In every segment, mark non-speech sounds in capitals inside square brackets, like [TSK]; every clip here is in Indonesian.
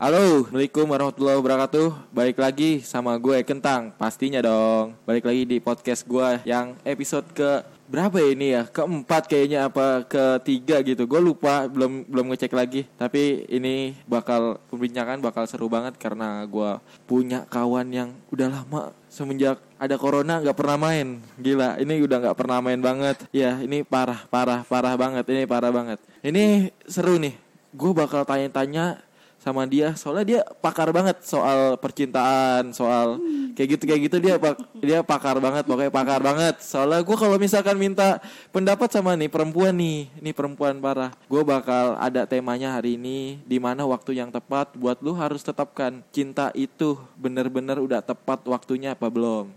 Halo, Assalamualaikum warahmatullahi wabarakatuh. Balik lagi sama gue Kentang. Pastinya dong. Balik lagi di podcast gue Yang episode ke Berapa ya ini ya? Keempat kayaknya apa ketiga gitu. Gue lupa, belum belum ngecek lagi. Tapi ini bakal Pembincangan bakal seru banget Karena gue punya kawan yang Udah lama semenjak ada corona nggak pernah main. Gila, ini udah nggak pernah main banget. Ya, ini parah, parah, parah banget. Ini parah banget. Ini seru nih. Gue bakal tanya-tanya sama dia. Soalnya dia pakar banget soal percintaan soal kayak gitu kayak gitu dia pak dia pakar banget pokoknya pakar banget. Soalnya gue kalau misalkan minta pendapat sama nih perempuan nih ini perempuan parah gue bakal ada temanya hari ini di mana waktu yang tepat buat lu harus tetapkan cinta itu bener-bener udah tepat waktunya apa belum.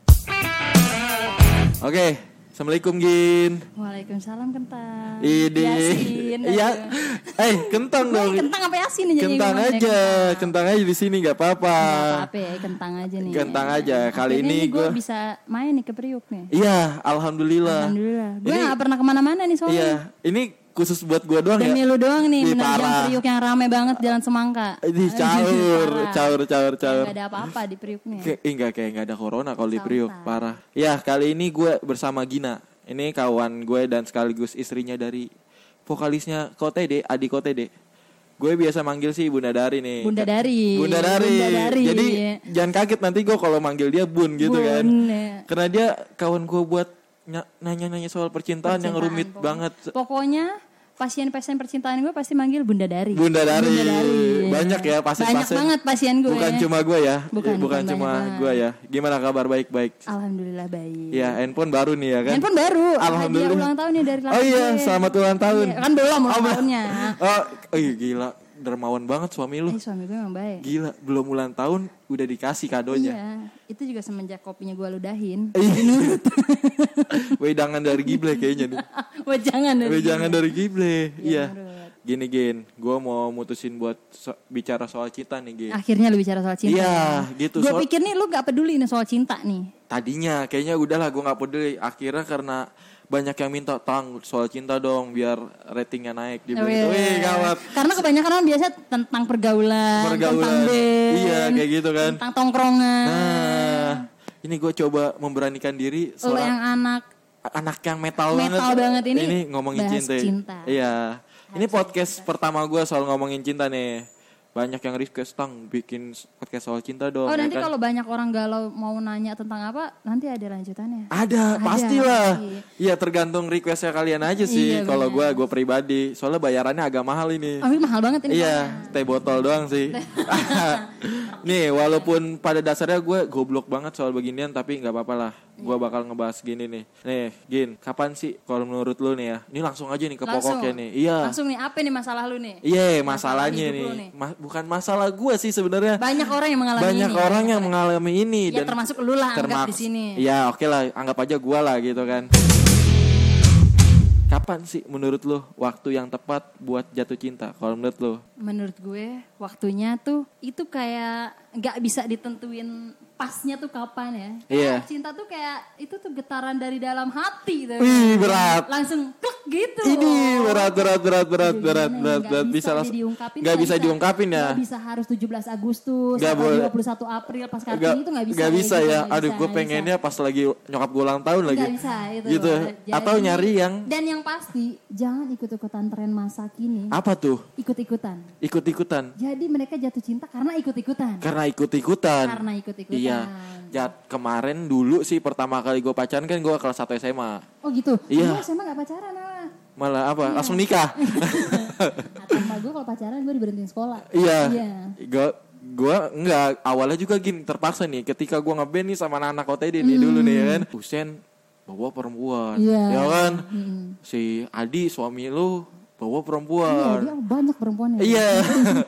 Oke Assalamualaikum Gin Waalaikumsalam kentang. Yasin. [LAUGHS] Iya Eh kentang dong Kentang apa Yasin aja Kentang aja Kentang aja di sini nggak apa-apa apa ya, kentang aja nih. Kentang aja. Kali Akhirnya ini gue gua- bisa main nih ke Priuk nih. Iya Alhamdulillah Alhamdulillah. Gue Ini- gak pernah ke mana-mana nih soalnya. Iya Ini khusus buat gua doang Demi ya lu doang nih, Ih, menerjang parah. Priuk yang rame banget jalan Semangka. Ini [LAUGHS] caur Caur caur caur Gak ada apa-apa di Priuk nih. Kayak enggak kayak enggak ada corona kalau di. Priuk parah. Ya, kali ini gue bersama Gina. Ini kawan gue dan sekaligus istrinya dari vokalisnya KOTD, Adi KOTD. Gue biasa manggil sih Bunda Dari nih. Bunda Dari. Bunda Dari. Bunda Dari. Jadi jangan kaget nanti gue kalau manggil dia Bun gitu Bun, kan. ya. Karena dia kawan gue buat ny- nanya-nanya soal percintaan, yang Percintaan, rumit pokoknya. banget. Pokoknya pasien-pasien percintaan gue pasti manggil Bunda Dari. Bunda Dari. Bunda Dari. Banyak ya pasien-pasien. Banyak banget pasien gue. Bukan cuma gue ya. Bukan, bukan bukan cuma gue ya. Gimana kabar baik-baik? Alhamdulillah baik. Ya, handphone baru nih ya kan. Handphone baru. Alhamdulillah. Hadiah ulang tahun nih dari Oh iya, selamat ulang tahun. Iya, kan belum ulang tahunnya. Oh, oh iya, gila, dermawan banget suami lu. Eh suami gue emang baik. Gila, belum ulang tahun udah dikasih kadonya. Iya, itu juga semenjak kopinya gue ludahin. [LAUGHS] Iya. Wedangan dari Gible kayaknya nih. [LAUGHS] Wah jangan dari Wedangan dari Gible. Iya. menurut. Gini Gin, gue mau mutusin buat so- bicara soal cinta nih Gin. Akhirnya lu bicara soal cinta. Iya, gitu. Gue Soal- pikir nih lu gak peduli nih soal cinta nih. Tadinya kayaknya udahlah gue nggak peduli. Akhirnya karena banyak yang minta tang soal cinta dong biar ratingnya naik di Oh, gitu. iya. Wih, gawat. Karena kebanyakan orang biasa tentang pergaulan, Pergaulan. tentang band, Iya, kayak gitu kan. tentang tongkrongan. Nah, ini gue coba memberanikan diri Lu seorang yang anak anak yang metal, Metal banget ini ngomongin bahas cinta. cinta. Iya. Ini podcast pertama gue soal ngomongin cinta nih. Banyak yang request tang bikin podcast soal cinta dong. Oh ya nanti kan? kalau banyak orang galau mau nanya tentang apa, nanti ada lanjutannya. ada, Ada, pastilah. pasti. Iya tergantung requestnya kalian aja sih. Iya, kalau gue gue pribadi, soalnya bayarannya agak mahal ini. Oh, ini mahal banget ini. Iya, teh botol doang sih. [LAUGHS] [LAUGHS] Nih, walaupun pada dasarnya gue goblok banget soal beginian, tapi nggak apa-apa lah. Gue bakal ngebahas gini nih. Nih, Gin, kapan sih kalau menurut lu nih ya? Ini langsung aja nih ke Langsung. pokoknya nih. Iya. Langsung nih apa nih masalah lu nih? Iya, Masalah masalahnya hidup nih. nih. Ma- bukan masalah gue sih sebenarnya. Banyak orang yang mengalami Banyak ini. orang yang mengalami ini Ya, termasuk lu lah, anggap di sini. Iya, oke lah, anggap aja gue lah gitu kan. Kapan sih menurut lu waktu yang tepat buat jatuh cinta? Kalau menurut lu? Menurut gue waktunya tuh itu kayak nggak bisa ditentuin pasnya tuh kapan ya. Iya. Kayak Cinta tuh kayak itu tuh getaran dari dalam hati tuh. Wih, berat. Langsung gitu. Ini berat berat berat berat Jadi berat berat nggak berat bisa langsung diungkapin tuh bisa diungkapin ya Nggak bisa harus 17 Agustus atau boleh. 21 April pas kartini itu nggak bisa. nggak kayak bisa gitu, ya aduh gue pengennya pas lagi nyokap gue ulang tahun lagi bisa itu. gitu atau nyari yang Dan yang pasti jangan ikut-ikutan tren masa kini. apa tuh Ikut-ikutan. ikut-ikutan Jadi mereka jatuh cinta karena ikut-ikutan. karena ikut-ikutan Karena ikut-ikutan. iya Jat, kemarin dulu sih pertama kali gue pacaran kan gue kelas 1 SMA Oh gitu. Iya. Gue SMA gak pacaran malah. apa Iya. langsung nikah Kata emak gue kalau pacaran gue diberhentiin sekolah. iya Iya. gue gue enggak awalnya juga gini terpaksa nih ketika gue ngeband nih sama anak-anak OTD nih dulu nih ya kan Husen bawa perempuan. Iya. ya kan Mm-mm. si Adi suami lu bawa Iya, perempuan dia banyak perempuannya. Iya.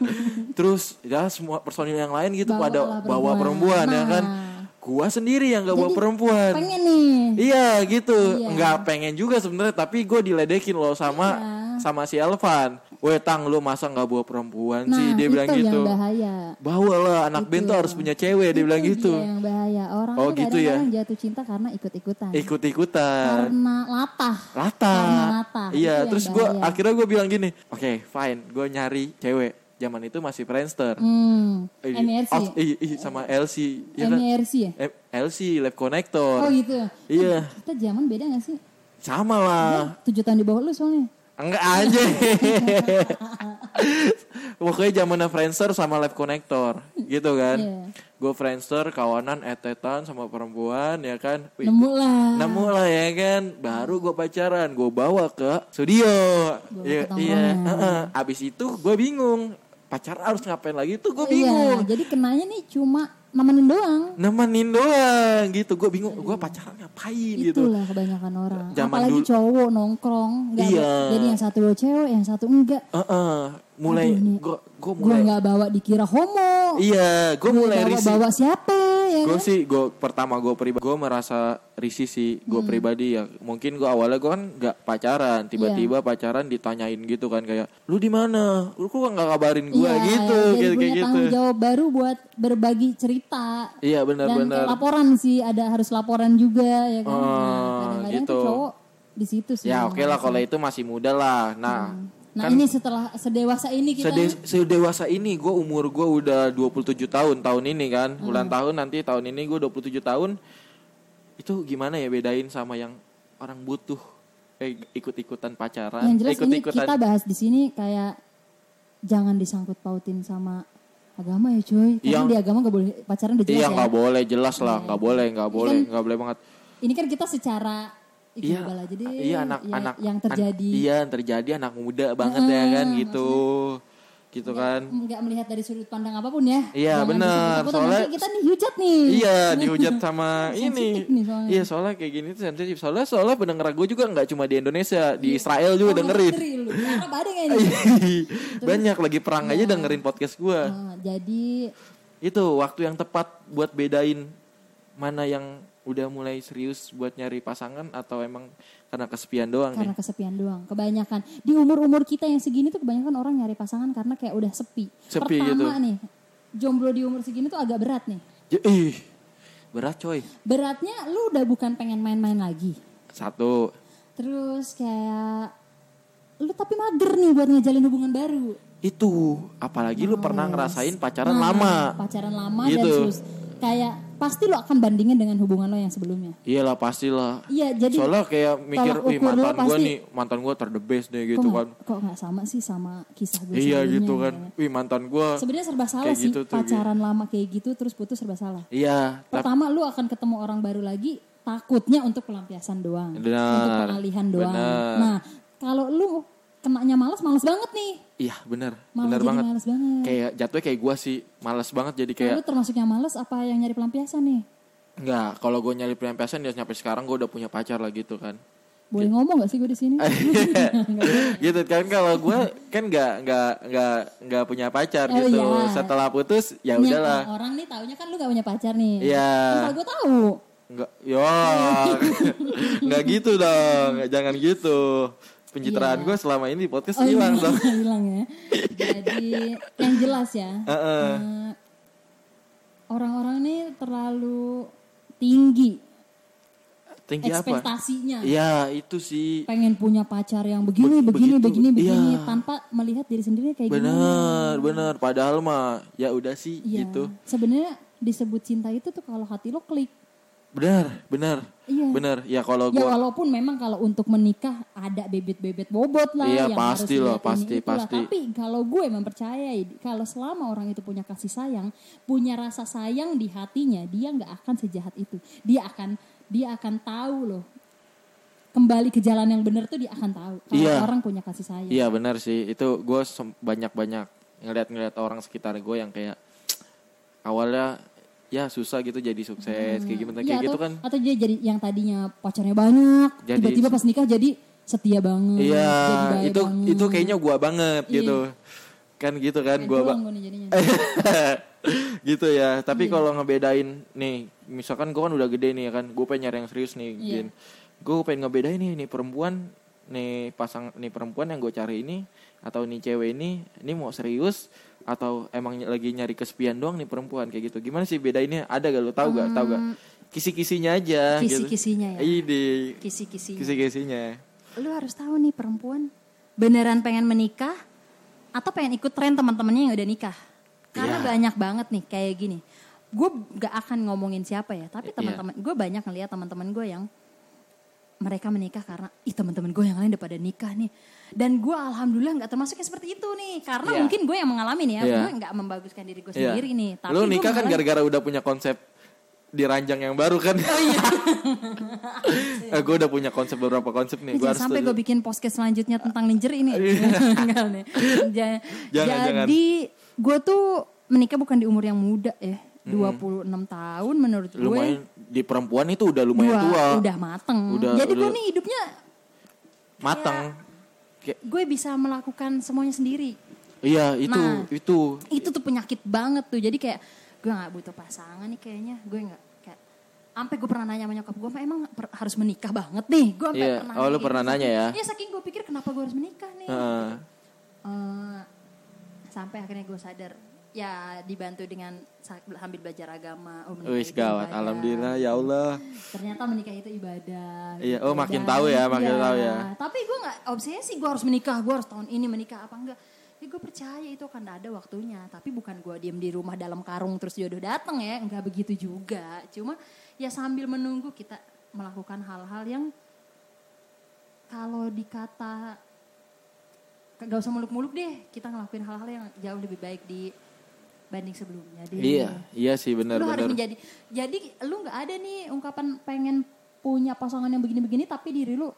[LAUGHS] Terus ya semua personil yang lain gitu Bawa pada lah bawa perempuan perempuan. ya kan. Gua sendiri yang gak bawa perempuan. Pengen nih. Iya gitu, Iya. nggak pengen juga sebenarnya, tapi gue diledekin loh sama Iya. sama si Elvan. Weh tang lu masa nggak bawa perempuan Nah, sih? Dia bilang itu gitu. yang bahaya. Bawa lah anak band tuh harus punya cewek, dia bilang Itu gitu. dia yang bahaya. Orang Oh, gitu ya. jatuh cinta karena ikut-ikutan. Ikut-ikutan. Karena latah. Lata. Karena latah. Itu Iya, yang terus gue akhirnya gue bilang gini, oke fine, gue nyari cewek. Zaman itu masih Friendster. Hmm. Eh, MRC oh, ya? iya, iya, sama LC. Ya kan? MRC ya? Eh, LC, Lab Connector. Oh gitu. Iya, Kita zaman beda gak sih? sama lah. Tujuh tahun di bawah lu soalnya. Enggak aja. [LAUGHS] Pokoknya zaman Friendster sama Live Connector gitu kan. Iya. Gue Friendster kawanan etetan sama perempuan ya kan. Wih, Nemu lah. nemu lah ya kan. Baru gue pacaran, gue bawa ke studio. Iya, ke iya. heeh. Abis itu gue bingung. Pacaran harus ngapain lagi tuh gue Iya, bingung. jadi kenanya nih cuma nemenin doang. Nemenin doang gitu. Gue bingung. Gue pacaran ngapain gitu. Itulah kebanyakan orang. Zaman Apalagi dulu- cowok nongkrong. Nggak Iya. ada- Jadi yang satu cewek, yang satu enggak. Heeh. Mulai Aduh, nih. gue gue Gue mulai. nggak bawa dikira homo. Iya, gue mulai bawa, risih. bawa siapa ya gue kan? sih gue pertama gue pribadi gue merasa risih sih gue Hmm. pribadi ya mungkin gue awalnya gue kan nggak pacaran tiba-tiba Iya. pacaran ditanyain gitu kan kayak lu di mana lu kok nggak kabarin gue Iya, gitu jadi kayak punya gitu tanggung jawab baru buat berbagi cerita. iya Dan benar-benar laporan sih, ada harus laporan juga ya kan. Oh, nah, kadang-kadang gitu. cowok di situ sih. ya oke lah kalau itu masih muda lah nah Nah kan ini setelah sedewasa ini kita sede- sedewasa ini gue umur gue udah 27 tahun tahun ini kan Hmm. ulang tahun nanti tahun ini gue 27 tahun itu gimana ya bedain sama yang orang butuh eh ikut-ikutan pacaran yang jelas ini ikut-ikutan kita bahas di sini kayak jangan disangkut pautin sama agama ya cuy. Karena Yang- di agama gak boleh pacaran udah jelas Iya ya. nggak boleh jelas lah nggak boleh nggak Ini boleh kan- nggak boleh banget. Ini kan kita secara Iya lah jadi iya anak ya, anak yang an- terjadi iya yang terjadi anak muda banget ya kan gitu gitu kan. nggak melihat dari sudut pandang apa pun ya. Iya, benar. Soalnya- kita nih hujat nih. Iya dihujat sama [LAUGHS] ini. Nih soalnya. Iya soalnya kayak gini tuh sensitif. Soalnya soalnya pendengar gue juga nggak cuma di Indonesia, di Israel juga Oh, dengerin. [LAUGHS] Banyak lagi perang aja dengerin podcast gue. Nah, jadi Itu waktu yang tepat buat bedain mana yang udah mulai serius buat nyari pasangan atau emang karena kesepian doang nih. karena kesepian doang. Kebanyakan di umur-umur kita yang segini tuh kebanyakan orang nyari pasangan karena kayak udah sepi. Sepi Pertama gitu. nih, jomblo di umur segini tuh agak berat nih. Ya, ih, berat coy. Beratnya lu udah bukan pengen main-main lagi. Satu, Terus kayak lu tapi mager nih buat ngejalin hubungan baru. itu apalagi lu pernah ngerasain pacaran Nah, lama. Pacaran lama Gitu. dan sus kayak pasti lu akan bandingin dengan hubungan lo yang sebelumnya. Iyalah pastilah. Iya, jadi Soalnya kayak mikir, wih lo mantan gue pasti- nih, mantan gue terdebes deh kok gitu nggak- kan. Kok nggak sama sih sama kisah gue Iya gitu kan. ya. Wih mantan gue. Sebenarnya serba salah Kayak sih gitu pacaran lama kayak gitu terus putus serba salah. Iya, tapi Pertama lu akan ketemu orang baru lagi takutnya untuk pelampiasan doang, Benar, untuk pengalihan doang. benar. Nah kalau lu kenanya males males banget nih, iya bener jadi banget. banget. Kayak jatuhnya kayak gue sih, males banget jadi Nah, kayak lu termasuk yang males apa yang nyari pelampiasan nih? Enggak, kalau gue nyari pelampiasan ya sampai sekarang gue udah punya pacar lah gitu kan. Boleh ngomong gak sih gue di sini? [LAUGHS] gitu kan kalau gue kan nggak nggak nggak nggak punya pacar Oh, gitu. iya. Setelah putus ya udahlah. Orang nih taunya kan lu gak punya pacar nih. Iya. Kalau gue tahu. Enggak, ya [LAUGHS] nggak gitu dong, jangan gitu. Pencitraan Iya. gue selama ini di podcast Oh, hilang dong. hilang ya. Jadi yang jelas ya. Heeh. eh, Orang-orang nih terlalu tinggi Tinggi apa? ekspektasinya. Iya itu sih. Pengen punya pacar yang begini, Be- begini, begitu. begini, begini, Iya. tanpa melihat diri sendiri kayak gimana. Bener, bener. Padahal mah ya udah sih Iya. gitu. Sebenarnya disebut cinta itu tuh kalau hati lo klik. Bener, bener, Iya. bener. Ya kalau Ya gue walaupun memang kalau untuk menikah ada bebet-bebet bobot lah Iya, yang pasti harus loh, pasti, itulah. pasti. Tapi kalau gue mempercayai kalau selama orang itu punya kasih sayang, punya rasa sayang di hatinya, dia nggak akan sejahat itu. Dia akan dia akan tahu loh. Kembali ke jalan yang benar tuh dia akan tahu kalau Iya. orang punya kasih sayang. Iya benar sih. Itu gue banyak-banyak ngeliat-ngeliat orang sekitar gue yang kayak [TSK] awalnya ya susah gitu jadi sukses kayak gimana Iya, kayak gitu atau, kan. atau dia jadi yang tadinya pacarnya banyak, Jadi- tiba-tiba pas nikah jadi setia banget, jadi Iya, baik itu banget. itu kayaknya gua banget Iya. gitu. Kan gitu kan gua doang ba- gue nih jadinya. [LAUGHS] gitu ya. Iya. Tapi kalau ngebedain nih, misalkan gua kan udah gede nih ya kan, gue pengen nyari yang serius nih, Iya. Gin. Gue pengen ngebedain nih, nih perempuan, nih pasang, nih perempuan yang gue cari ini atau nih cewek ini, ini mau serius atau emang lagi nyari kesepian doang nih perempuan kayak gitu. Gimana sih bedainnya? Ada gak lu tahu gak? Tahu gak? Kisi-kisinya aja. gitu. Kisi-kisinya ya. Ide. Kisi-kisinya. Kisi-kisinya. Lu harus tahu nih perempuan beneran pengen menikah atau pengen ikut tren teman-temannya yang udah nikah. Karena Iya. banyak banget nih kayak gini. Gue gak akan ngomongin siapa ya, tapi Iya. teman-teman gue banyak ngeliat teman-teman gue yang mereka menikah karena ih teman-teman gue yang lain udah pada nikah nih. Dan gue alhamdulillah nggak termasuk yang seperti itu nih, karena Iya. mungkin gue yang mengalami nih ya, Iya. gue nggak membaguskan diri gue Iya. sendiri nih. Tapi Lu nikah kan gara-gara udah punya konsep di ranjang yang baru kan? Oh iya. [LAUGHS] gue udah punya konsep beberapa konsep nih. Gua jangan sampai gue bikin podcast selanjutnya tentang ninjer ini. [LAUGHS] Enggak nih. [LAUGHS] Ja- Jangan, Jadi gue tuh menikah bukan di umur yang muda ya. 26 tahun menurut gue. lumayan di perempuan itu udah lumayan Gua tua, Udah mateng. Udah- Jadi gue udah- nih hidupnya matang. Kayak, gue bisa melakukan semuanya sendiri. iya itu Nah. itu Itu tuh penyakit banget tuh. Jadi kayak gue nggak butuh pasangan nih kayaknya. Gue nggak kayak sampai gue pernah nanya sama nyokap gue, "Ma, emang per- harus menikah banget nih? Gue sampai Iya. pernah Oh, lu pernah gitu. nanya ya? Iya saking gue pikir kenapa gue harus menikah nih. Heeh. Eh, sampai akhirnya gue sadar ya dibantu dengan sa- sambil belajar agama oh Wis gawat, ibadah. alhamdulillah ya Allah. ternyata menikah itu ibadah Iya, gitu. oh, makin tahu ya, makin iya. tahu ya. tapi gue nggak obsesi gue harus menikah gue harus tahun ini menikah apa enggak ya gue percaya itu akan ada waktunya tapi bukan gue diem di rumah dalam karung terus jodoh datang ya nggak begitu juga cuma ya sambil menunggu kita melakukan hal-hal yang kalau dikata gak usah muluk-muluk deh kita ngelakuin hal-hal yang jauh lebih baik dibanding sebelumnya deh Iya, iya sih lu harus menjadi jadi lu nggak ada nih ungkapan pengen punya pasangan yang begini-begini tapi diri lu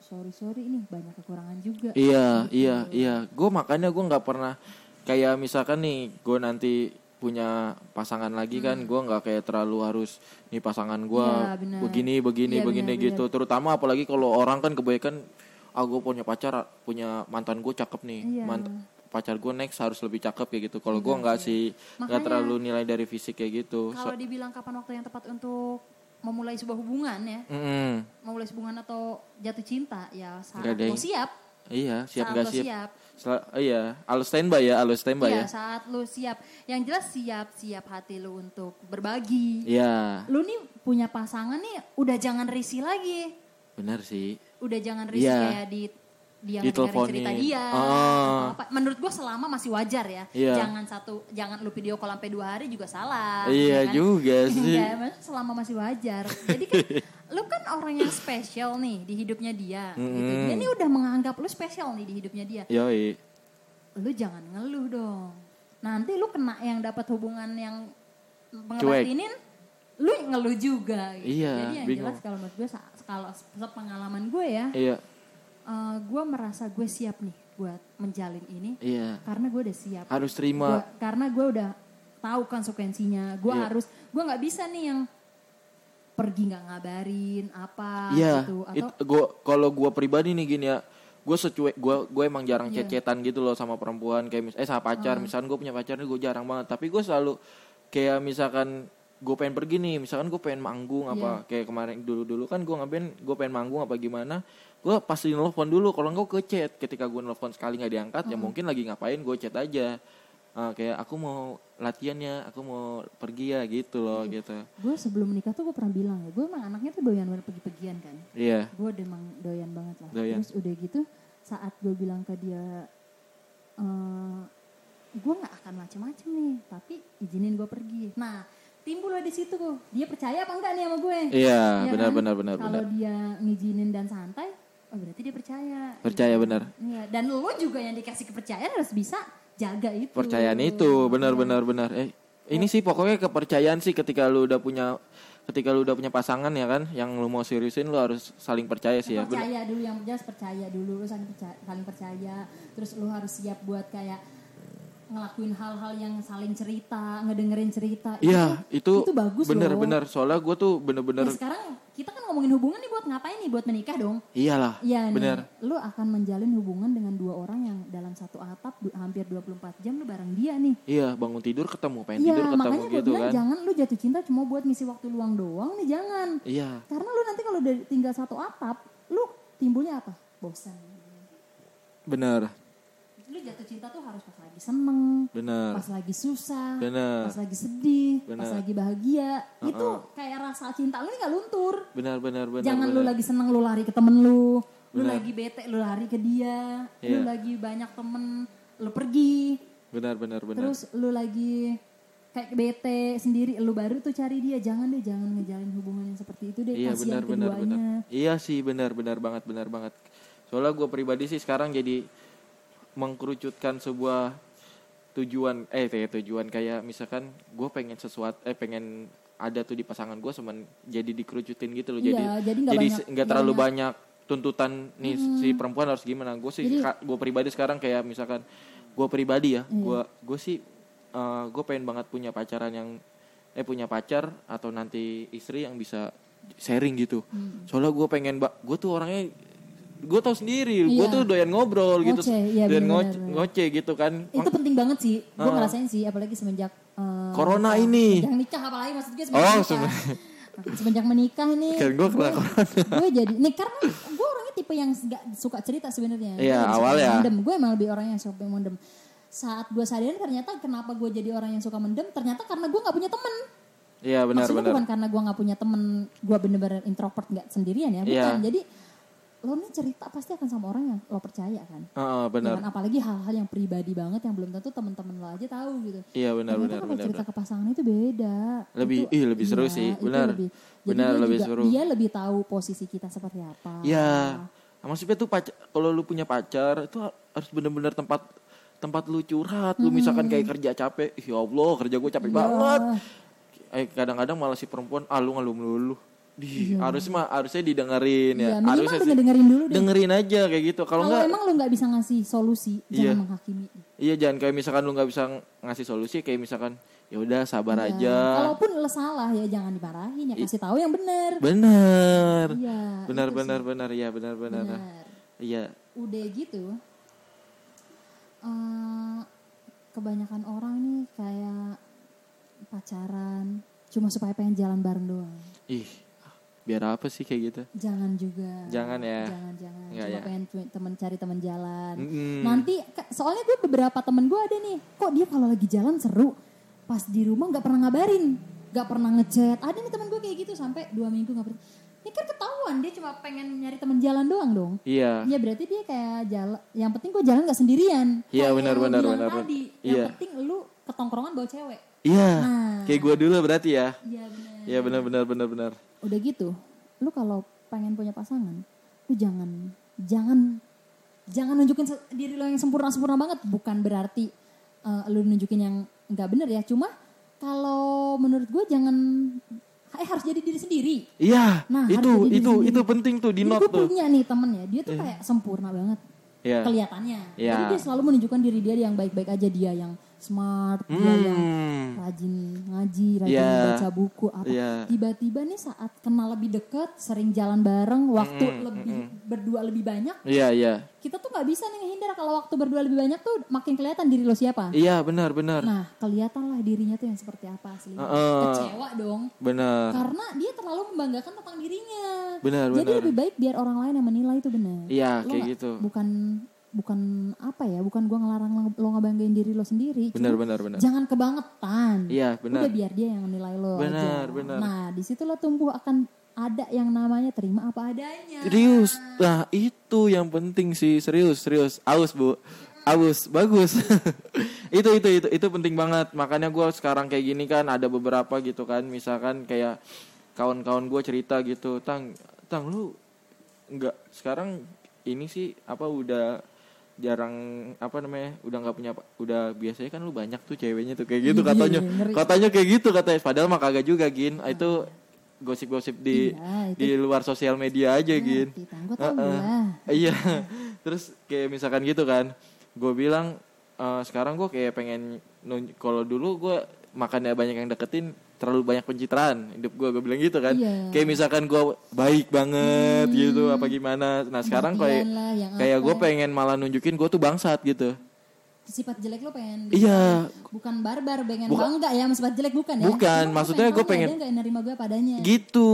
sorry sorry ini banyak kekurangan juga Iya, iya, iya. Gue makanya gue nggak pernah kayak misalkan nih gue nanti punya pasangan lagi kan, gue nggak kayak terlalu harus nih pasangan gue Hmm. Benar. begini, begini, Iya, begini benar, gitu. Terutama apalagi kalau orang kan kebanyakan, ah gue punya pacar, punya mantan gue cakep nih, Iya. Mant- pacar gue next harus lebih cakep kayak gitu. Kalau gue nggak sih, nggak terlalu nilai dari fisik kayak gitu. So- kalau dibilang kapan waktu yang tepat untuk memulai sebuah hubungan ya Mm-mm. memulai hubungan atau jatuh cinta ya saat lo siap Iya, siap nggak lo siap? siap Sel- iya, alus standby ya, alus standby Iya ya. saat lo siap yang jelas siap siap hati lo untuk berbagi Iya, lu nih punya pasangan nih udah jangan risih lagi benar sih. udah jangan risih Iya. kayak di dia Diteleponin. cerita dia Oh. apa. menurut gua selama masih wajar ya Iya. jangan satu jangan lu video call sampai dua hari juga salah Iya ya kan? juga [LAUGHS] sih. Iya, maksudnya selama masih wajar jadi kan [LAUGHS] lu kan orang yang spesial nih di hidupnya dia gitu. Mm-mm. dia nih udah menganggap lu spesial nih di hidupnya dia Yoi. lu jangan ngeluh dong nanti lu kena yang dapat hubungan yang Cuek. pengebatinin lu ngeluh juga gitu. Iya, jadi yang bingung. jelas kalau menurut gue kalau pengalaman gue ya Iya, eh, gue merasa gue siap nih buat menjalin ini iya. karena gue udah siap Harus terima. Gua- karena gue udah tahu konsekuensinya gue Iya. harus gue nggak bisa nih yang pergi nggak ngabarin apa Iya, gitu it, atau gua kalau gua pribadi nih gini ya, gue secuek gua gue emang jarang Iya. cecetan gitu loh sama perempuan kayak mis eh sama pacar, misalkan gue punya pacar nih gue jarang banget, tapi gue selalu kayak misalkan gue pengen pergi nih, misalkan gue pengen manggung apa kayak kemarin dulu dulu kan gue ngapain gue pengen manggung apa gimana, gue pasti nelfon dulu, kalau enggak ke chat, ketika gue nelfon sekali nggak diangkat ya mungkin lagi ngapain gue chat aja, Ah, kayak aku mau latihan ya, aku mau pergi ya gitu loh gitu, gue sebelum menikah tuh gue pernah bilang ya gue emang anaknya tuh doyan banget pergi-pergian kan. Iya, gue udah emang doyan banget lah. Doyan. terus udah gitu saat gue bilang ke dia eh gue nggak akan macem-macem nih tapi izinin gue pergi. Nah timbul lah di situ dia percaya apa enggak nih sama gue iya, Iya benar kan? benar benar kalau dia ngizinin dan santai oh berarti dia percaya percaya benar. Iya, dan lo juga yang dikasih kepercayaan harus bisa jaga itu Percayaan itu benar benar benar. Eh ini sih pokoknya kepercayaan sih ketika lu udah punya ketika lu udah punya pasangan ya kan yang lu mau seriusin lu harus saling percaya sih ya. Benar. percaya dulu yang jelas percaya dulu lu saling percaya, saling percaya terus lu harus siap buat kayak ngelakuin hal-hal yang saling cerita ngedengerin cerita. Iya, itu itu bagus bener loh. bener. Soalnya gue tuh bener-bener Ya, sekarang kita kan ngomongin hubungan nih buat ngapain nih? Buat menikah dong. Iyalah Iya nih, bener. Lu akan menjalin hubungan dengan dua orang yang dalam satu atap du- hampir 24 jam lu bareng dia nih. Iya bangun tidur ketemu pengen Iya tidur ketemu makanya gitu bilang kan. jangan lu jatuh cinta cuma buat ngisi waktu luang doang nih jangan. Iya. Karena lu nanti kalau udah tinggal satu atap, lu timbulnya apa? Bosan. bener Lu jatuh cinta tuh harus pas lagi seneng, bener pas lagi susah, bener pas lagi sedih, pas Bener. lagi bahagia. Itu kayak rasa cinta lu nih gak luntur. bener bener bener Jangan lu bener. lagi seneng lu lari ke temen lu, lu Bener. lagi bete lu lari ke dia, lu Iya. lagi banyak temen lu pergi benar benar benar terus lu lagi kayak bete sendiri lu baru tuh cari dia jangan deh jangan ngejalin hubungan yang seperti itu deh iya kasihan benar benar keduanya benar iya sih benar benar banget benar banget soalnya gue pribadi sih sekarang jadi mengkerucutkan sebuah tujuan eh kayak tujuan kayak misalkan gue pengen sesuatu eh pengen ada tuh di pasangan gue semen jadi dikerucutin gitu loh. Jadi Iya, jadi jadi nggak terlalu banyak- banyak tuntutan nih si perempuan harus gimana. Gue sih gue pribadi sekarang kayak misalkan gue pribadi ya Iya. gue gue sih gue pengen banget punya pacaran yang eh punya pacar atau nanti istri yang bisa sharing gitu. Hmm. soalnya gue pengen gue tuh orangnya gue tau sendiri gue Iya. tuh doyan ngobrol gitu Ngoceh, iya, doyan ngoce, ngoceh gitu kan itu penting banget sih gue Ah. ngerasain sih apalagi semenjak eh, Corona nikah. ini. semenjak nikah apalagi maksud gue Oh, semenjak nikah semen- semenjak menikah nih Kan gua kena gue jadi nih karena gue orangnya tipe yang gak suka cerita sebenarnya Gue Iya, awal ya. gue emang lebih orang yang suka mendem saat gue sadar ternyata kenapa gue jadi orang yang suka mendem ternyata karena gue nggak punya temen iya benar maksudnya benar bukan karena gue nggak punya temen gue bener-bener introvert nggak sendirian ya bukan Iya. jadi lo nih cerita pasti akan sama orang yang lo percaya kan Heeh, Ya benar kan? apalagi hal-hal yang pribadi banget yang belum tentu teman-teman lo aja tahu gitu iya benar benar kalau benar cerita ke pasangan itu beda Lebih- Itu- ih, lebih seru iya, sih, benar. lebih, Benar, lebih juga- seru. dia lebih tahu posisi kita seperti apa Iya. Maksudnya tuh pacar, kalau lu punya pacar itu harus bener-bener tempat tempat lu curhat. Lu misalkan kayak kerja capek, "Ih, ya Allah kerja gue capek Iya. banget. Eh kadang-kadang malah si perempuan, ah lu ngeluh melulu. Di harusnya mah harusnya didengerin ya. Iya, minimal harusnya sih dengerin dulu deh. dengerin aja kayak gitu. Kalau enggak emang lo nggak bisa ngasih solusi Iya. jangan menghakimi iya jangan kayak misalkan lu nggak bisa ngasih solusi kayak misalkan ya udah sabar Ya, aja. kalaupun lo salah ya jangan dimarahin ya kasih tahu yang benar Bener. iya Benar itu benar benar ya benar benar. Benar. Iya. udah gitu eh, kebanyakan orang nih kayak pacaran cuma supaya pengen jalan bareng doang Ih, biar apa sih kayak gitu? jangan juga Jangan ya. jangan jangan Nggak cuma ya. pengen temen cari teman jalan Mm-mm. nanti soalnya gue beberapa temen gue ada nih kok dia kalau lagi jalan seru pas di rumah nggak pernah ngabarin nggak pernah ngechat ada nih temen gue kayak gitu sampai dua minggu nggak pernah ini kan ketahuan dia cuma pengen nyari teman jalan doang dong Iya. Ya berarti dia kayak jalan. Yang penting gue jalan gak sendirian. Iya, Kayak benar, yang benar, benar, Tadi. benar. Yang penting lu ketongkrongan bawa cewek. Iya. Nah. Kayak gue dulu berarti ya. Iya benar. Iya benar benar benar benar. Udah gitu, lu kalau pengen punya pasangan, lu jangan jangan jangan nunjukin diri lo yang sempurna sempurna banget. Bukan berarti eh, lu nunjukin yang nggak bener ya. Cuma kalau menurut gue jangan eh harus jadi diri sendiri. Iya. Nah, itu itu sendiri. itu penting tuh di Jadi note gue tuh. punya nih temen ya, dia tuh kayak sempurna banget. Iya. kelihatannya. Iya. Jadi dia selalu menunjukkan diri dia yang baik-baik aja dia yang smart, dia yang Hmm. rajin ngaji, rajin Iya. baca buku apa. Iya. Tiba-tiba nih saat kenal lebih deket, sering jalan bareng, waktu Mm-mm, lebih berdua lebih banyak, Iya iya. kita tuh nggak bisa nih ngehindar kalau waktu berdua lebih banyak tuh makin kelihatan diri lo siapa. Iya benar benar. Nah, kelihatan lah dirinya tuh yang seperti apa aslinya. Heeh. Kecewa dong. Benar. Karena dia terlalu membanggakan tentang dirinya. Benar, Jadi benar. lebih baik biar orang lain yang menilai itu benar. Iya, Lo kayak nggak- gitu. Bukan bukan apa ya? Bukan gua ngelarang lo- lo ngebanggain diri lo sendiri. Benar benar benar. Jangan kebangetan. Iya benar. Udah biar dia yang menilai lo Benar, aja. benar. Nah, di situ lo tumbuh akan ada yang namanya terima apa adanya. Serius. Nah, itu yang penting sih, serius, serius. Aus, Bu. Aus, bagus. [LAUGHS] itu itu itu itu penting banget. Makanya gua sekarang kayak gini kan ada beberapa gitu kan, misalkan kayak kawan-kawan gue cerita gitu, "Tang, Tang lu nggak sekarang ini sih apa udah jarang apa namanya udah nggak punya udah biasanya kan lu banyak tuh ceweknya tuh kayak gitu Iya, katanya iya, katanya kayak gitu katanya padahal mah kagak juga gin Ah, itu gosip-gosip di Iya, itu- di luar sosial media aja gin. Gua tahu Heeh. lah. iya [LAUGHS] terus kayak misalkan gitu kan gue bilang eh, sekarang gue kayak pengen kalau dulu gue makannya banyak yang deketin terlalu banyak pencitraan. Hidup gue gue bilang gitu kan. Iya. kayak misalkan gue baik banget gitu apa gimana. Nah sekarang kayak kayak gue pengen malah nunjukin gue tuh bangsat gitu. Sifat jelek lo pengen Iya. bukan barbar pengen Bukan- bangga ya sifat jelek bukan ya? Bukan, Cuma maksudnya gua pengen- dia nggak nerima gue padanya. Gitu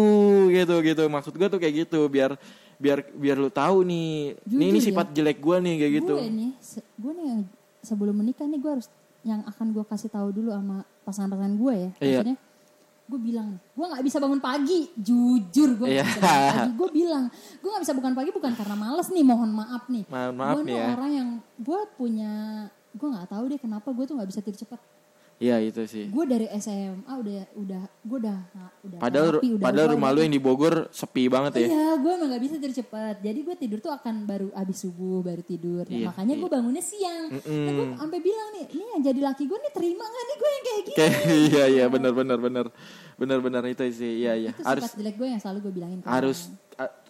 gitu gitu. Maksud gue tuh kayak gitu biar biar biar lu tahu nih Jujur ini, ini ya. sifat jelek gue nih kayak gitu. Gue nih gue nih yang sebelum menikah nih gue harus yang akan gue kasih tahu dulu sama pasangan-pasangan gue ya Iya. Gue bilang gue nggak bisa bangun pagi. Jujur gue nggak bisa bangun pagi. Gue bilang gue nggak bisa bangun pagi bukan karena males nih mohon maaf nih. Mohon maaf gue nih ya. orang yang gue punya gue nggak tahu deh kenapa gue tuh nggak bisa tidur cepat Iya itu sih. gue dari SMA udah udah gue udah udah Padahal terapi, udah padahal rumah lu yang di Bogor sepi banget ya. Iya, gue emang gak bisa tidur cepat. Jadi gue tidur tuh akan baru abis subuh baru tidur. Nah, Iya, makanya iya. gue bangunnya siang. Nah, gue sampai bilang nih, ini yang jadi laki gue nih terima gak nih gue yang kayak gini? Kayak [LAUGHS] iya iya benar benar benar. Benar benar itu sih. Iya iya. Itu Harus sifat jelek gue yang selalu gue bilangin. harus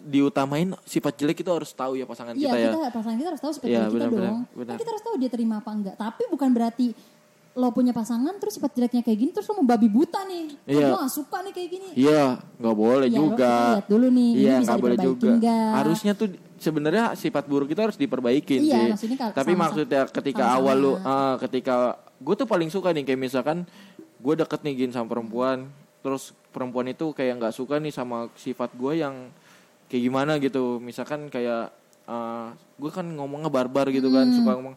diutamain sifat jelek itu harus tahu ya pasangan Iya, kita ya. kita pasangan kita harus tahu sifat Iya, jelek kita benar, benar, dong. benar. Kan kita harus tahu dia terima apa enggak. Tapi bukan berarti lo punya pasangan terus sifat jeleknya kayak gini terus lo mau babi buta nih. Oh, Iya. gue gak suka nih kayak gini. Iya, nggak boleh lo juga. kita lihat dulu nih, ini Iya, bisa nggak boleh diperbaiki juga. nggak? Harusnya tuh sebenarnya sifat buruk itu harus diperbaikin Iya, sih. maksudnya Tapi sama-sama- maksudnya ketika sama-sama. awal lu, ah, ketika gue tuh paling suka nih kayak misalkan gue deket nih gin sama perempuan, terus perempuan itu kayak nggak suka nih sama sifat gue yang kayak gimana gitu. Misalkan kayak gue kan ngomongnya barbar gitu kan, Hmm. suka ngomong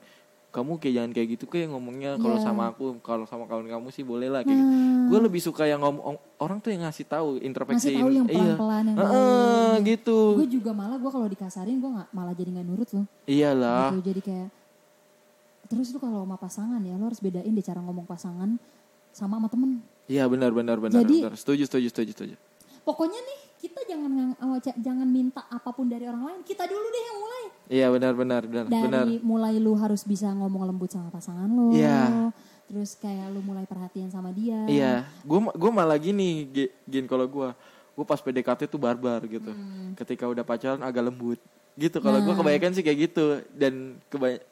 kamu kayak jangan kayak gitu kayak ngomongnya kalau Iya. sama aku kalau sama kawan kamu sih boleh lah kayak Nah. gitu. gue lebih suka yang ngomong orang tuh yang ngasih tahu introspeksi Ngasih tahu yang iya pelan-pelan, yang Heeh, gitu Gue juga malah gue kalau dikasarin gue nggak malah jadi nggak nurut loh. iyalah Gitu, jadi kayak terus lu kalau sama pasangan ya lo harus bedain deh cara ngomong pasangan sama sama temen. iya benar benar benar Jadi- benar setuju setuju setuju setuju Pokoknya nih kita jangan ca- jangan minta apa pun dari orang lain. Kita dulu deh yang mulai. iya benar benar benar Dari benar mulai lu harus bisa ngomong lembut sama pasangan lo. Iya. Terus kayak lu mulai perhatian sama dia. iya gue gue malah gini Gi- gin kalau gue gue pas PDKT tuh barbar gitu Hmm. ketika udah pacaran agak lembut gitu kalau Nah. gue kebanyakan sih kayak gitu dan kebanyakan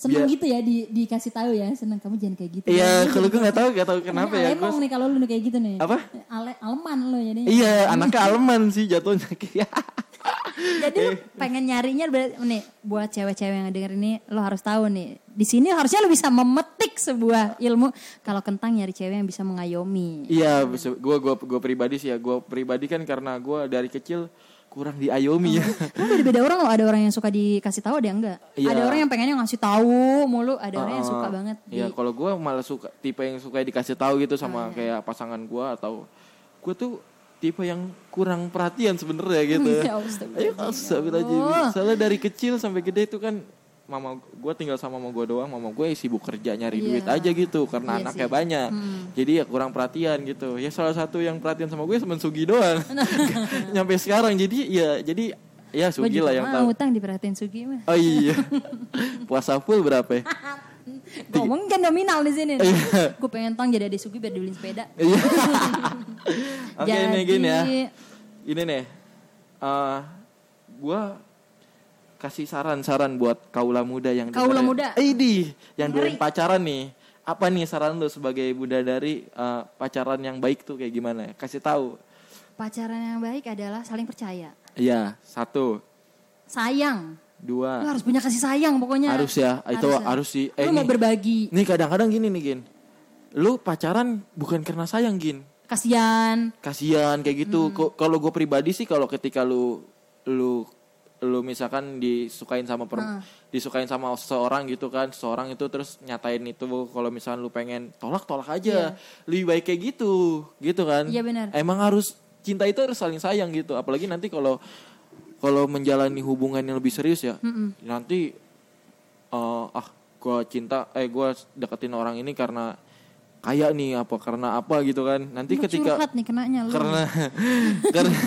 Seneng Biar- gitu ya di, dikasih tahu ya. Seneng kamu jangan kayak gitu. iya Ya, kalau gue nggak tahu nggak tahu kenapa ya gue nih kalau lu nih kayak gitu nih. Apa? Ale, aleman lo jadi. iya anaknya aleman sih jatuhnya kayak [LAUGHS] Jadi lu pengen nyarinya nih buat cewek-cewek yang denger ini lo harus tahu nih. Di sini harusnya lo bisa memetik sebuah ilmu kalau kentang nyari cewek yang bisa mengayomi. Iya, gue gua gua pribadi sih ya. Gue pribadi kan karena gue dari kecil kurang diayomi ya. Kan beda-beda orang loh, ada orang yang suka dikasih tahu ada yang enggak. Iya. Ada orang yang pengennya ngasih tahu mulu, ada orang yang suka Uh, banget Iya, di kalau gue malah suka tipe yang suka dikasih tahu gitu Oh, sama iya. kayak pasangan gue atau gue tuh tipe yang kurang perhatian sebenarnya gitu. [LAUGHS] Ya. Ayo astagfirullahaladzim. Soalnya dari kecil sampai gede itu kan mama gue tinggal sama mama gue doang, mama gue sibuk kerja nyari Iya. duit aja gitu karena Iya anaknya sih. banyak. Jadi ya kurang perhatian gitu. Ya salah satu yang perhatian sama gue cuma Sugi doang. [LAUGHS] [LAUGHS] Nyampe sekarang jadi ya jadi ya Gue Sugi lah yang tahu. utang diperhatiin Sugi mah. Oh iya. [LAUGHS] Puasa full berapa ya? Ngomong kan nominal di sini. Iya. Gue pengen tang jadi ada Sugi biar dibeliin sepeda. Iya. Oke Jadi, nih gini ya. Ini nih. eh gua kasih saran-saran buat kaula muda yang Kaula dengerin- muda. Eh, di yang doain pacaran nih. Apa nih saran lu sebagai bunda dari eh, pacaran yang baik tuh kayak gimana? Kasih tahu. Pacaran yang baik adalah saling percaya. Iya, satu, Sayang. Lu dua. harus punya kasih sayang pokoknya. Harus ya, itu Harus ya. harus sih. Lu mau nih- berbagi. Nih kadang-kadang gini nih Gin. Lu pacaran bukan karena sayang Gin. Kasian. kasihan kayak Hmm. gitu. Ko- Kalau gue pribadi sih kalau ketika lu lu lu misalkan disukain sama per, disukain sama seseorang gitu kan, seseorang itu terus nyatain itu kalau misalkan lu pengen tolak tolak aja. Lebih baik kayak gitu, gitu kan. Iya, benar. Emang harus cinta itu harus saling sayang gitu. Apalagi nanti kalau kalau menjalani hubungan yang lebih serius ya, nanti eh, ah gue cinta eh gue deketin orang ini karena kaya nih apa karena apa gitu kan. Nanti Lu ketika nih kenanya lu. karena [LAUGHS] karena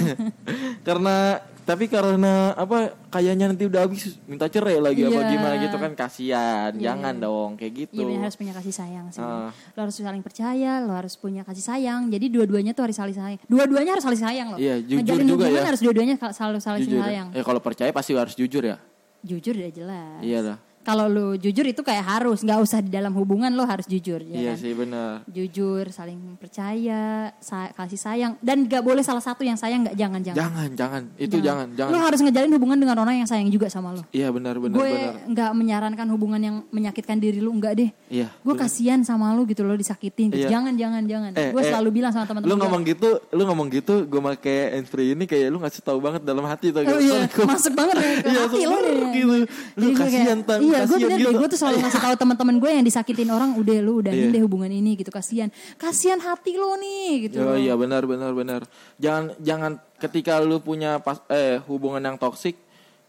karena tapi karena apa kayaknya nanti udah habis minta cerai lagi apa Iya. gimana gitu kan kasihan jangan dong kayak gitu Iya harus punya kasih sayang sih. Ah. Lo harus saling percaya, lo harus punya kasih sayang. Jadi dua-duanya tuh harus saling sayang. Dua-duanya harus saling sayang loh. Iya, jujur Ngejalin juga ya. harus dua-duanya selalu saling jujur sayang. ya kalau percaya pasti harus jujur ya Jujur udah jelas. iya lah Kalau lu jujur itu kayak harus, nggak usah di dalam hubungan lo harus jujur, ya iya kan? sih benar Jujur, saling percaya, sa- kasih sayang, dan nggak boleh salah satu yang sayang nggak jangan jangan. jangan jangan itu jangan Lo jangan harus ngejalin hubungan dengan orang yang sayang juga sama lo. iya benar benar Gue nggak menyarankan hubungan yang menyakitkan diri lu enggak deh. iya Gue kasihan sama lu gitu lo disakitin gitu. Iya. Jangan jangan jangan. Eh, gue eh, selalu bilang sama teman-teman lu gua, ngomong gitu lu ngomong gitu gue pakai handsfree ini kayak lu ngasih tahu banget dalam hati tuh Oh iya, masuk banget ya ke Iya, hati lo gitu. Lu kasihan, Tan, Iya, gue bener gitu. deh. Gue tuh selalu ngasih tahu teman-teman gue yang disakitin orang, udah lu udahin Iya. deh hubungan ini gitu. Kasihan, kasihan hati lo nih gitu. Oh iya benar benar benar. Jangan jangan ketika lu punya pas eh hubungan yang toksik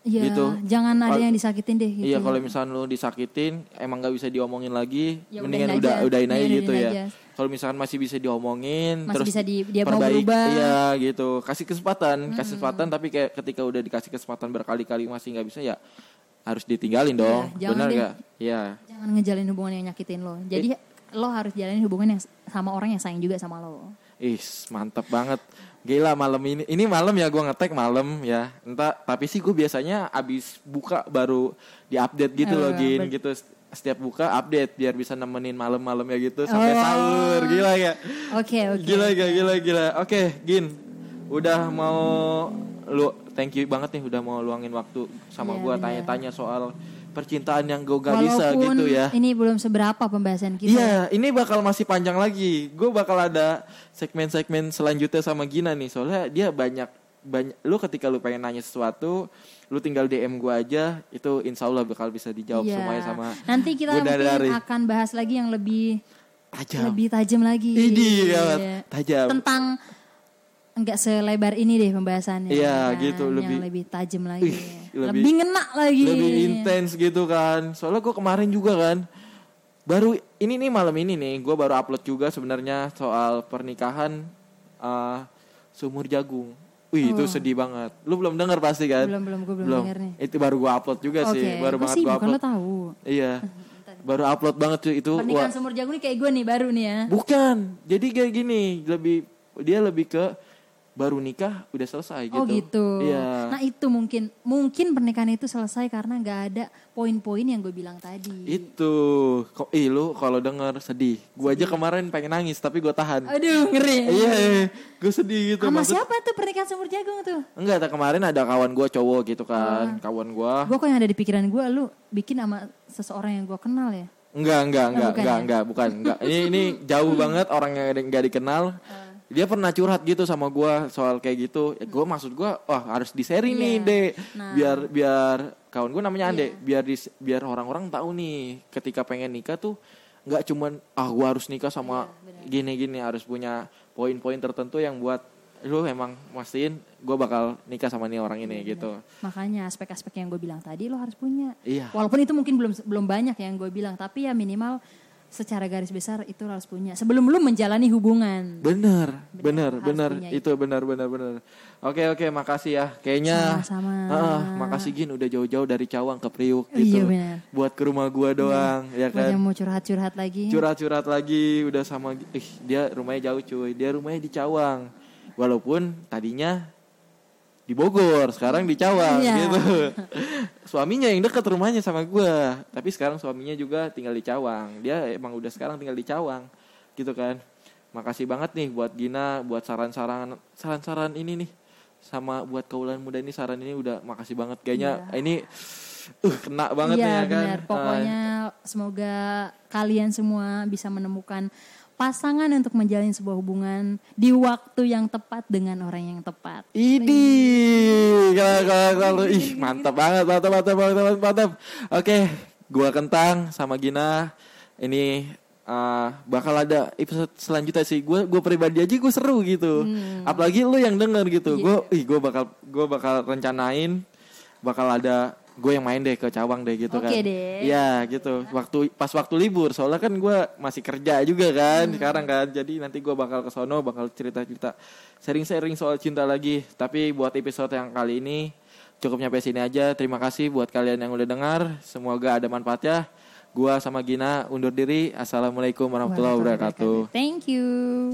Iya, gitu. jangan ada yang disakitin deh gitu. Iya kalau misalnya lu disakitin emang nggak bisa diomongin lagi, Ya mendingan udahin udah aja. udahin aja Iya, gitu udahin ya. aja. Kalau misalkan masih bisa diomongin, Masih terus bisa di- dia mau perbaik- berubah. iya gitu, kasih kesempatan, kasih kesempatan. Tapi kayak ketika udah dikasih kesempatan berkali-kali masih nggak bisa ya harus ditinggalin dong, jangan benar nggak? Iya. Jangan ngejalin hubungan yang nyakitin lo. Jadi lo harus jalanin hubungan yang sama orang yang sayang juga sama lo. Ih, mantap banget. Gila malam ini. Ini malam ya gua ngetek malam ya. Entah tapi sih gue biasanya abis buka baru diupdate gitu loh Oh, Gin gitu. Setiap buka update biar bisa nemenin malam-malam ya gitu sampai Oh. sahur. Gila ya. Oke, oke. Gila gila gila gila. Oke, Gin. Udah mau lu thank you banget nih udah mau luangin waktu sama Iya, gua bener. tanya-tanya soal percintaan yang gue gak bisa gitu ya. ini belum seberapa pembahasan kita. Iya, ini bakal masih panjang lagi. Gue bakal ada segmen-segmen selanjutnya sama Gina nih. Soalnya dia banyak banyak. Lu ketika lu pengen nanya sesuatu, lu tinggal DM gue aja. Itu insya Allah bakal bisa dijawab Iya. semuanya sama Nanti kita Bunda Dari. mungkin akan bahas lagi yang lebih tajam. lebih tajam lagi. Ini Iya. gawat, tajam. Tentang enggak selebar ini deh pembahasannya. Iya, kan? gitu, Yang lebih- lebih tajam lagi. Ih, lebih, lebih- ngena lagi. Lebih intens gitu kan. Soalnya gue kemarin juga kan. Baru ini nih malam ini nih, gue baru upload juga sebenarnya soal pernikahan eh, sumur jagung. Wih itu sedih banget. Lu belum denger pasti kan? Oh. Belum, belum, gue belum denger nih. Itu baru gua upload juga Oke, sih, baru gue banget gua bukan upload. lo tahu. Iya. [LAUGHS] baru upload banget cuy itu. Pernikahan Wah, sumur jagung nih kayak gue nih baru nih ya. bukan. Jadi kayak gini, lebih dia lebih ke baru nikah udah selesai gitu. Oh gitu. Iya. Nah itu mungkin mungkin pernikahan itu selesai karena nggak ada poin-poin yang gue bilang tadi. Itu kok ih lu kalau denger sedih. Gua aja kemarin pengen nangis tapi gua tahan. Aduh ngeri. Iya, gue sedih gitu. Sama Maksud- siapa tuh pernikahan sumur jagung tuh? Enggak, tak kemarin ada kawan gua cowok gitu kan, kawan gua. Gue kok yang ada di pikiran gue, lu bikin sama seseorang yang gue kenal ya? Enggak, enggak, enggak, bukan enggak, ya? enggak, bukan, enggak. Ini ini [LAUGHS] jauh banget orang yang enggak dikenal. Dia pernah curhat gitu sama gua soal kayak gitu. Ya, gua maksud gua, wah harus di-sharing nih, Iya. Dek. Nah. Biar biar kawan gua namanya Ande, Iya. biar dis- biar orang-orang tahu nih ketika pengen nikah tuh nggak cuman ah gua harus nikah sama Iya, gini-gini harus punya poin-poin tertentu yang buat lu emang mastiin gua bakal nikah sama nih orang ini Iya, gitu. Makanya aspek-aspek yang gue bilang tadi lo harus punya. Iya. Walaupun itu mungkin belum belum banyak yang gue bilang, tapi ya minimal secara garis besar itu harus punya. Sebelum lu menjalani hubungan. Harus bener. punya Itu bener, bener, bener. Oke, oke, makasih ya. Kayaknya, Sama-sama. Heeh, makasih Gin udah jauh-jauh dari Cawang ke Priuk Iya, gitu. bener. Buat ke rumah gua doang, ya kan. mau curhat-curhat lagi. Curhat-curhat lagi, udah sama, ih dia rumahnya jauh cuy. Dia rumahnya di Cawang. Walaupun tadinya di Bogor, sekarang di Cawang Iya. gitu. [LAUGHS] Suaminya yang deket rumahnya sama gua, tapi sekarang suaminya juga tinggal di Cawang. Dia emang udah sekarang tinggal di Cawang, gitu kan. Makasih banget nih buat Gina, buat saran-saran saran-saran ini nih. Sama buat kaulan muda ini saran ini udah makasih banget kayaknya ini uh kena banget iya nih ya kan. Pokoknya semoga kalian semua bisa menemukan pasangan untuk menjalin sebuah hubungan di waktu yang tepat dengan orang yang tepat. Ini kalau kalau kalau ih mantap banget mantap mantap mantap mantap. mantap. Oke, gua kentang sama Gina ini uh, bakal ada episode selanjutnya sih. Gua gua pribadi aja gue seru gitu. Apalagi lu yang denger gitu. Gua ih gua bakal gua bakal rencanain bakal ada gue yang main deh ke Cawang deh gitu kan. Oke deh. Iya gitu. Waktu pas waktu libur soalnya kan gua masih kerja juga kan Hmm. sekarang kan. Jadi nanti gua bakal ke sono bakal cerita-cerita sharing-sharing soal cinta lagi. Tapi buat episode yang kali ini cukup nyampe sini aja. Terima kasih buat kalian yang udah dengar. Semoga ada manfaatnya. Gua sama Gina undur diri. Assalamualaikum warahmatullahi wabarakatuh. Thank you.